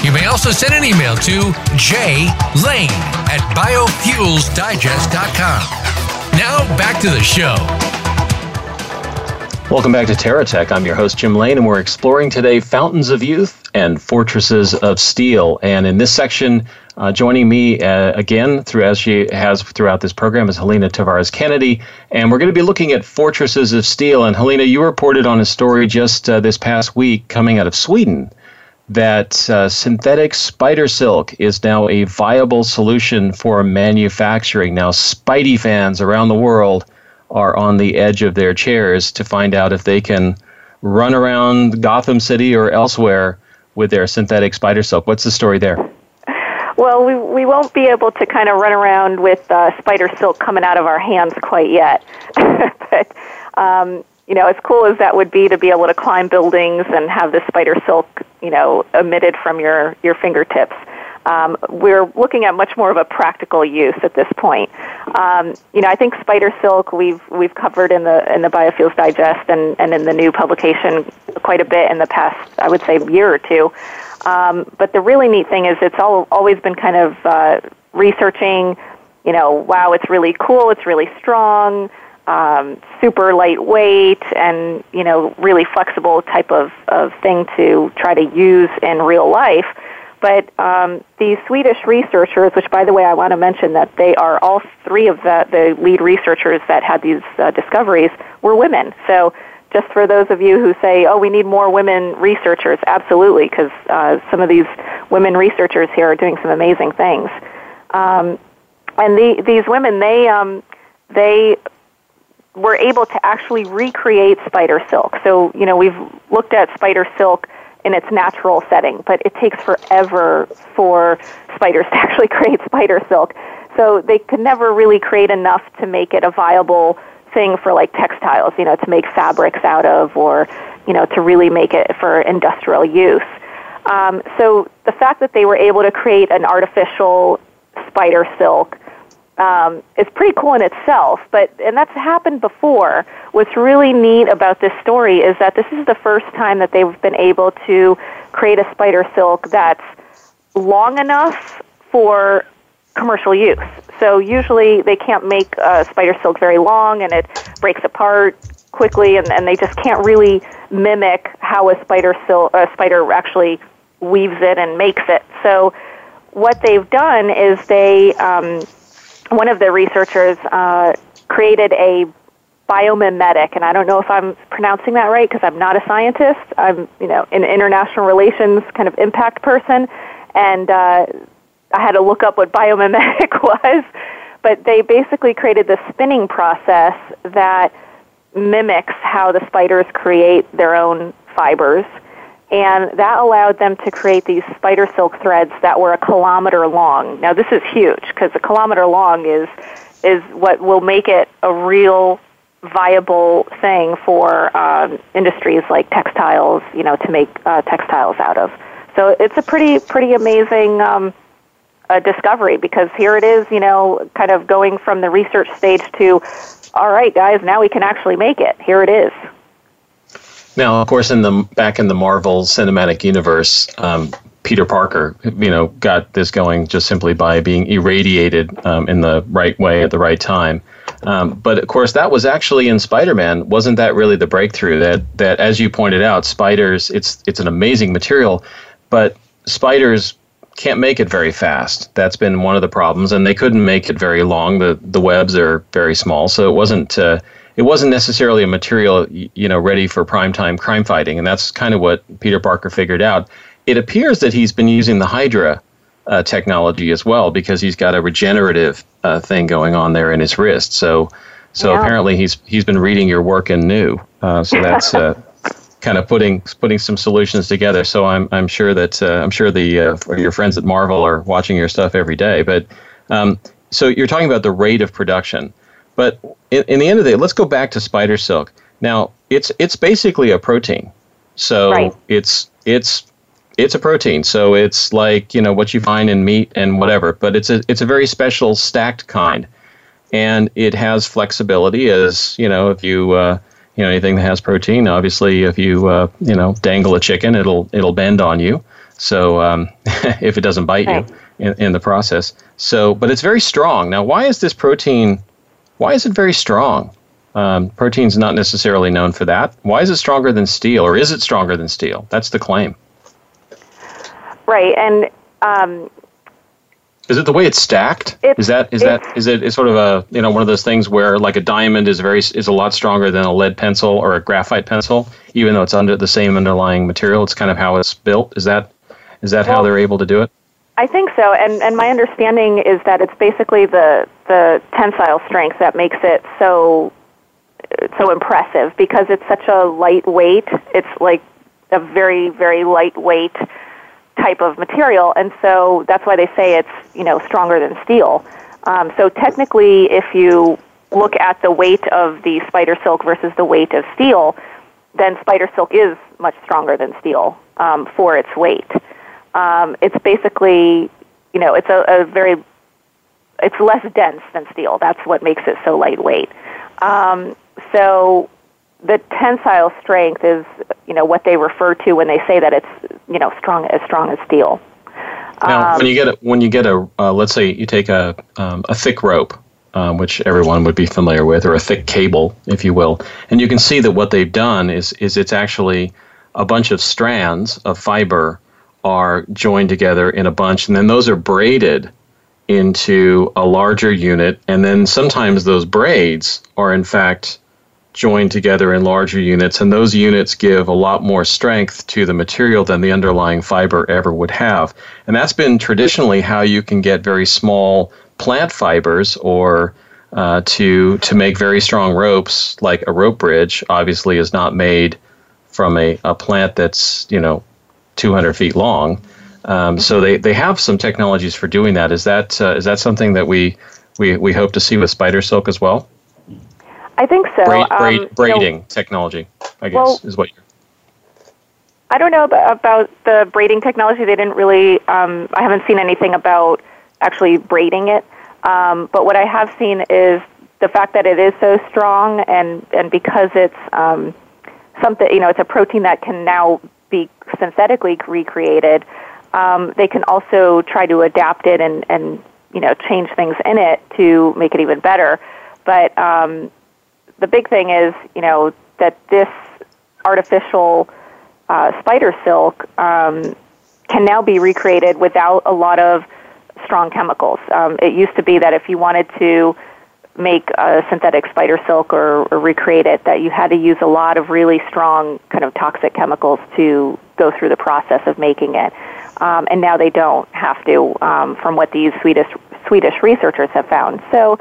You may also send an email to J Lane at biofuelsdigest.com. Now back to the show. Welcome back to TerraTech. I'm your host, Jim Lane, and we're exploring today fountains of youth and fortresses of steel. And in this section, uh, joining me uh, again, through as she has throughout this program, is Helena Tavares Kennedy, and we're going to be looking at fortresses of steel. And Helena, you reported on a story just uh, this past week coming out of Sweden that uh, synthetic spider silk is now a viable solution for manufacturing. Now, Spidey fans around the world are on the edge of their chairs to find out if they can run around Gotham City or elsewhere with their synthetic spider silk. What's the story there? Well, we, we won't be able to kind of run around with uh, spider silk coming out of our hands quite yet. but, um, you know, as cool as that would be to be able to climb buildings and have the spider silk, you know, emitted from your, your fingertips, um, we're looking at much more of a practical use at this point. Um, you know, I think spider silk we've we've covered in the in the Biofuels Digest and, and in the new publication quite a bit in the past, I would say, year or two. Um, but the really neat thing is it's all always been kind of uh, researching. You know, wow, it's really cool. It's really strong. Um, super lightweight and you know really flexible type of, of thing to try to use in real life. But um, these Swedish researchers, which by the way I want to mention that they are all three of the, the lead researchers that had these uh, discoveries were women. So just for those of you who say, oh, we need more women researchers, absolutely, because uh, some of these women researchers here are doing some amazing things. Um, and the, these women, they, um, they were able to actually recreate spider silk. So, you know, we've looked at spider silk in its natural setting, but it takes forever for spiders to actually create spider silk. So they could never really create enough to make it a viable thing for like textiles, you know, to make fabrics out of or, you know, to really make it for industrial use. Um, so the fact that they were able to create an artificial spider silk um, is pretty cool in itself. But and that's happened before. What's really neat about this story is that this is the first time that they've been able to create a spider silk that's long enough for commercial use. So usually they can't make uh, spider silk very long, and it breaks apart quickly, and, and they just can't really mimic how a spider silk a spider actually weaves it and makes it. So what they've done is they um, one of the researchers uh, created a biomimetic, and I don't know if I'm pronouncing that right because I'm not a scientist. I'm, you know, an international relations kind of impact person, and uh, I had to look up what biomimetic was. But they basically created this spinning process that mimics how the spiders create their own fibers. And that allowed them to create these spider silk threads that were a kilometer long. Now this is huge because a kilometer long is is what will make it a real viable thing for um, industries like textiles, you know, to make uh, textiles out of. So it's a pretty pretty amazing um, uh, discovery because here it is, you know, kind of going from the research stage to, all right, guys, now we can actually make it. Here it is. Now, of course, in the back in the Marvel Cinematic Universe, um, Peter Parker, you know, got this going just simply by being irradiated um, in the right way at the right time. Um, but of course, that was actually in Spider-Man. Wasn't that really the breakthrough? That that, as you pointed out, spiders. It's it's an amazing material, but spiders can't make it very fast. That's been one of the problems, and they couldn't make it very long. the The webs are very small, so it wasn't. Uh, it wasn't necessarily a material you know ready for primetime crime fighting, and that's kind of what Peter Parker figured out. It appears that he's been using the Hydra uh, technology as well because he's got a regenerative uh, thing going on there in his wrist. So, so yeah. apparently he's he's been reading your work in new. Uh, so that's uh, kind of putting putting some solutions together. So I'm I'm sure that uh, I'm sure the uh, your friends at Marvel are watching your stuff every day. But um, so you're talking about the rate of production. But in, in, the end of the day, let's go back to spider silk. Now, it's it's basically a protein. So right. it's it's it's a protein. So it's like, you know, what you find in meat and whatever, but it's a it's a very special stacked kind. And it has flexibility as, you know, if you uh, you know anything that has protein, obviously if you uh, you know, dangle a chicken, it'll it'll bend on you. So um, if it doesn't bite right. you in, in the process. So, but it's very strong. Now, why is this protein why is it very strong? Um, protein's not necessarily known for that. Why is it stronger than steel, or is it stronger than steel? That's the claim. Right, and um, is it the way it's stacked? It's, is that is that is it is sort of a you know one of those things where like a diamond is very is a lot stronger than a lead pencil or a graphite pencil, even though it's under the same underlying material. It's kind of how it's built. Is that is that well, how they're able to do it? I think so, and and my understanding is that it's basically the the tensile strength that makes it so so impressive because it's such a lightweight. It's like a very very lightweight type of material, and so that's why they say it's you know stronger than steel. Um, so technically, if you look at the weight of the spider silk versus the weight of steel, then spider silk is much stronger than steel um, for its weight. Um, it's basically, you know, it's a, a very, it's less dense than steel. That's what makes it so lightweight. Um, so the tensile strength is, you know, what they refer to when they say that it's, you know, strong as strong as steel. Now, um, when you get a, when you get a, uh, let's say you take a um, a thick rope, um, which everyone would be familiar with, or a thick cable, if you will, and you can see that what they've done is is it's actually a bunch of strands of fiber are joined together in a bunch, and then those are braided into a larger unit, and then sometimes those braids are in fact joined together in larger units, and those units give a lot more strength to the material than the underlying fiber ever would have. And that's been traditionally how you can get very small plant fibers or uh, to to make very strong ropes, like a rope bridge, obviously is not made from a, a plant that's you know 200 feet long. Um, so they, they have some technologies for doing that. Is that uh, is that something that we, we we hope to see with spider silk as well? I think so. Braid, braid, um, braiding you know, technology, I guess, well, is what you're. I don't know about the braiding technology. They didn't really. Um, I haven't seen anything about actually braiding it. Um, but what I have seen is the fact that it is so strong, and and because it's um, something, you know, it's a protein that can now be synthetically recreated, um, they can also try to adapt it and, and you know change things in it to make it even better. But um, the big thing is you know that this artificial uh, spider silk um, can now be recreated without a lot of strong chemicals. Um, it used to be that if you wanted to make a synthetic spider silk or, or recreate it that you had to use a lot of really strong kind of toxic chemicals to go through the process of making it. Um, and now they don't have to, um, from what these Swedish Swedish researchers have found. So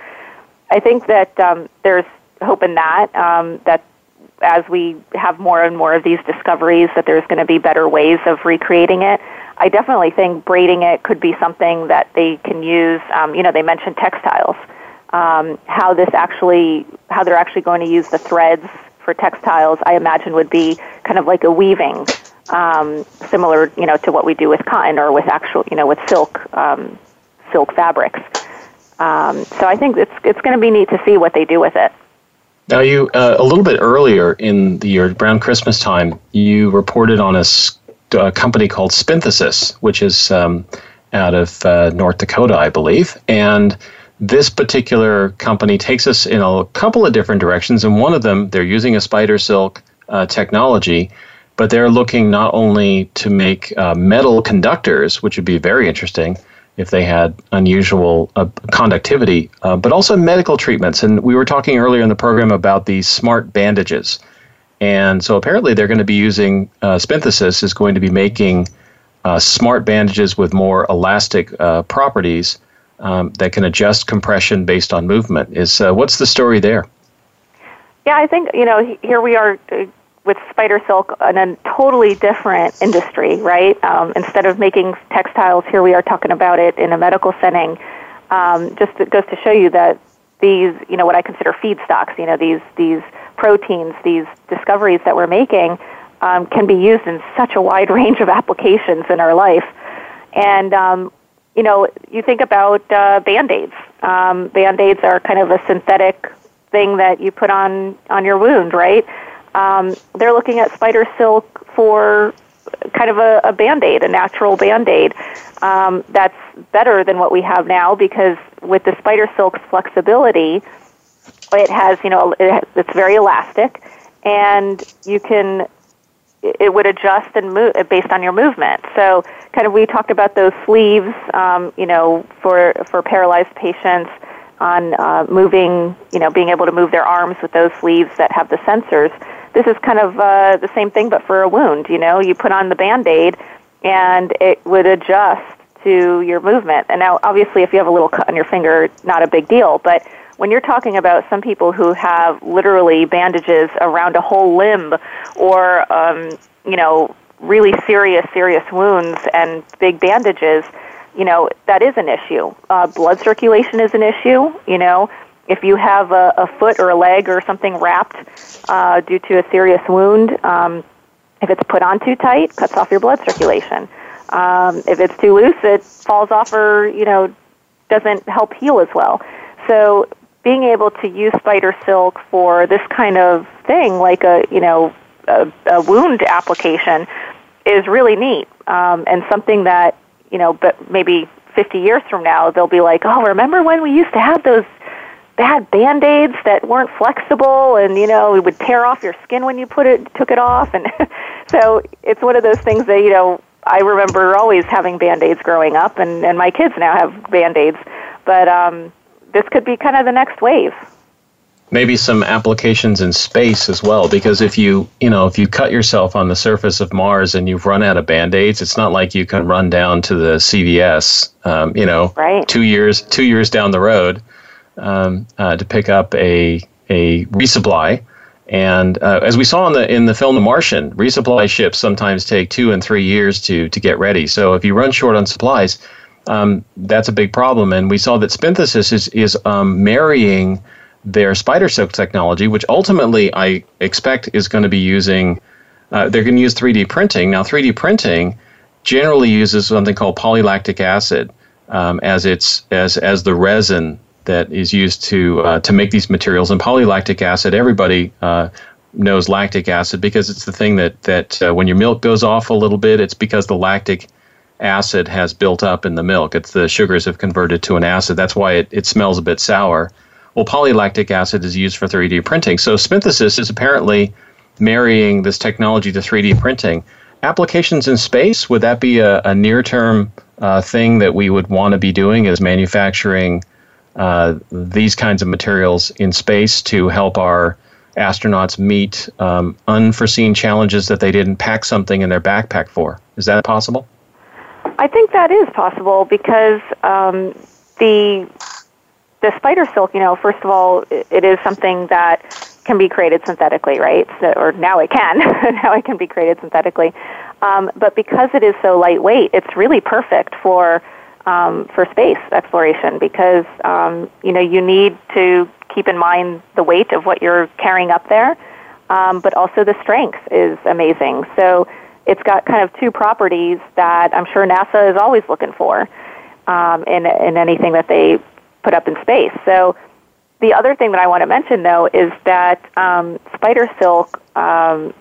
I think that um, there's hope in that um, that as we have more and more of these discoveries, that there's going to be better ways of recreating it. I definitely think braiding it could be something that they can use. Um, you know, they mentioned textiles. Um, how this actually, how they're actually going to use the threads for textiles, I imagine would be kind of like a weaving, um, similar, you know, to what we do with cotton or with actual, you know, with silk, um, silk fabrics. Um, so I think it's it's going to be neat to see what they do with it. Now, you uh, a little bit earlier in the year, around Christmas time, you reported on a, a company called Spinthesis, which is um, out of uh, North Dakota, I believe, and this particular company takes us in a couple of different directions. And one of them, they're using a spider silk uh, technology, but they're looking not only to make uh, metal conductors, which would be very interesting if they had unusual uh, conductivity, uh, but also medical treatments. And we were talking earlier in the program about these smart bandages. And so apparently they're going to be using, uh, is going to be making uh, smart bandages with more elastic properties um, that can adjust compression based on movement. Is uh, what's the story there? Yeah, I think you know here we are uh, with spider silk in a totally different industry, right? Um, instead of making textiles, here we are talking about it in a medical setting. Um, just it goes to show you that these, you know, what I consider feedstocks, you know, these these proteins, these discoveries that we're making, um, can be used in such a wide range of applications in our life. And um, you know, you think about uh, band-aids. Um, band-aids are kind of a synthetic thing that you put on on your wound, right? Um, they're looking at spider silk for kind of a, a band-aid, a natural band-aid um, that's better than what we have now because with the spider silk's flexibility, it has, you know, it, it's very elastic, and you can it would adjust and move based on your movement. So, kind of, we talked about those sleeves, um, you know, for for paralyzed patients on uh, moving, you know, being able to move their arms with those sleeves that have the sensors. This is kind of uh, the same thing, but for a wound. You know, you put on the band aid, and it would adjust to your movement. And now, obviously, if you have a little cut on your finger, not a big deal, but when you're talking about some people who have literally bandages around a whole limb or, um, you know, really serious, serious wounds and big bandages, you know, that is an issue. Uh, blood circulation is an issue, you know. If you have a, a foot or a leg or something wrapped uh, due to a serious wound, um, if it's put on too tight, cuts off your blood circulation. Um, if it's too loose, it falls off or, you know, doesn't help heal as well. So being able to use spider silk for this kind of thing, like a you know a, a wound application, is really neat. Um, and something that you know, but maybe 50 years from now they'll be like, oh, remember when we used to have those bad band-aids that weren't flexible and you know it would tear off your skin when you put it took it off? And so it's one of those things that you know I remember always having band-aids growing up and and my kids now have band-aids. But um this could be kind of the next wave. Maybe some applications in space as well, because if you you know if you cut yourself on the surface of Mars and you've run out of band aids, it's not like you can run down to the CVS, um, you know, right. two years two years down the road um, uh, to pick up a a resupply. And uh, as we saw in the in the film The Martian, resupply ships sometimes take two and three years to to get ready. So if you run short on supplies, um, that's a big problem. And we saw that Spinthesis is, is um, marrying their spider silk technology, which ultimately I expect is going to be using, uh, they're going to use 3D printing. Now, 3D printing generally uses something called polylactic acid um, as, its, as, as the resin that is used to, uh, to make these materials. And polylactic acid, everybody uh, knows lactic acid because it's the thing that, that uh, when your milk goes off a little bit, it's because the lactic acid has built up in the milk. It's the sugars have converted to an acid. That's why it, it smells a bit sour. Well, polylactic acid is used for 3D printing. So Spinthesis is apparently marrying this technology to 3D printing. Applications in space, would that be a, a near term uh, thing that we would want to be doing is manufacturing uh, these kinds of materials in space to help our astronauts meet um, unforeseen challenges that they didn't pack something in their backpack for? Is that possible? I think that is possible because um, the the spider silk, you know, first of all, it is something that can be created synthetically, right? So, or now it can. now it can be created synthetically. Um, but because it is so lightweight, it's really perfect for um, for space exploration because um, you know you need to keep in mind the weight of what you're carrying up there, um, but also the strength is amazing. So it's got kind of two properties that I'm sure NASA is always looking for um, in in anything that they put up in space. So the other thing that I want to mention though is that um, spider silk. Um,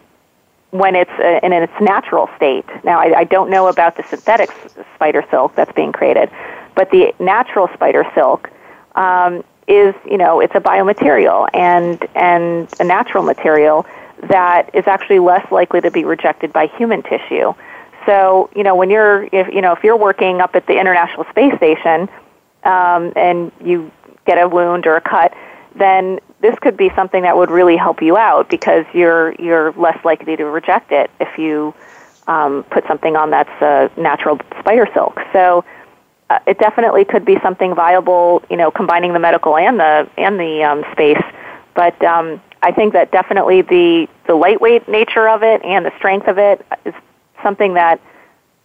when it's uh, in its natural state. Now, I, I don't know about the synthetic spider silk that's being created, but the natural spider silk um, is, you know, it's a biomaterial and and a natural material that is actually less likely to be rejected by human tissue. So, you know, when you're, if you know, if you're working up at the International Space Station um, and you get a wound or a cut, then this could be something that would really help you out because you're you're less likely to reject it if you um, put something on that's a natural spider silk. So uh, it definitely could be something viable, you know, combining the medical and the and the um, space. But um, I think that definitely the the lightweight nature of it and the strength of it is something that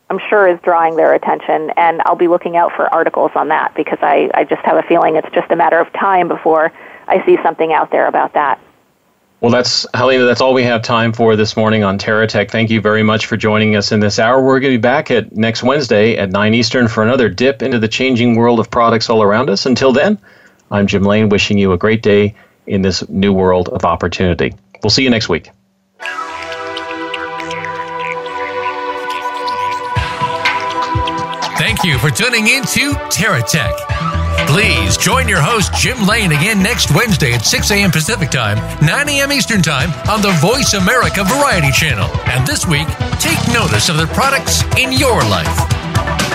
I'm sure is drawing their attention, and I'll be looking out for articles on that because I, I just have a feeling it's just a matter of time before I see something out there about that. Well, that's Helena. That's all we have time for this morning on TerraTech. Thank you very much for joining us in this hour. We're going to be back at next Wednesday at nine Eastern for another dip into the changing world of products all around us. Until then, I'm Jim Lane, wishing you a great day in this new world of opportunity. We'll see you next week. Thank you for tuning in to TerraTech. Please join your host, Jim Lane, again next Wednesday at 6 a.m. Pacific Time, 9 a.m. Eastern Time on the Voice America Variety Channel. And this week, take notice of the products in your life.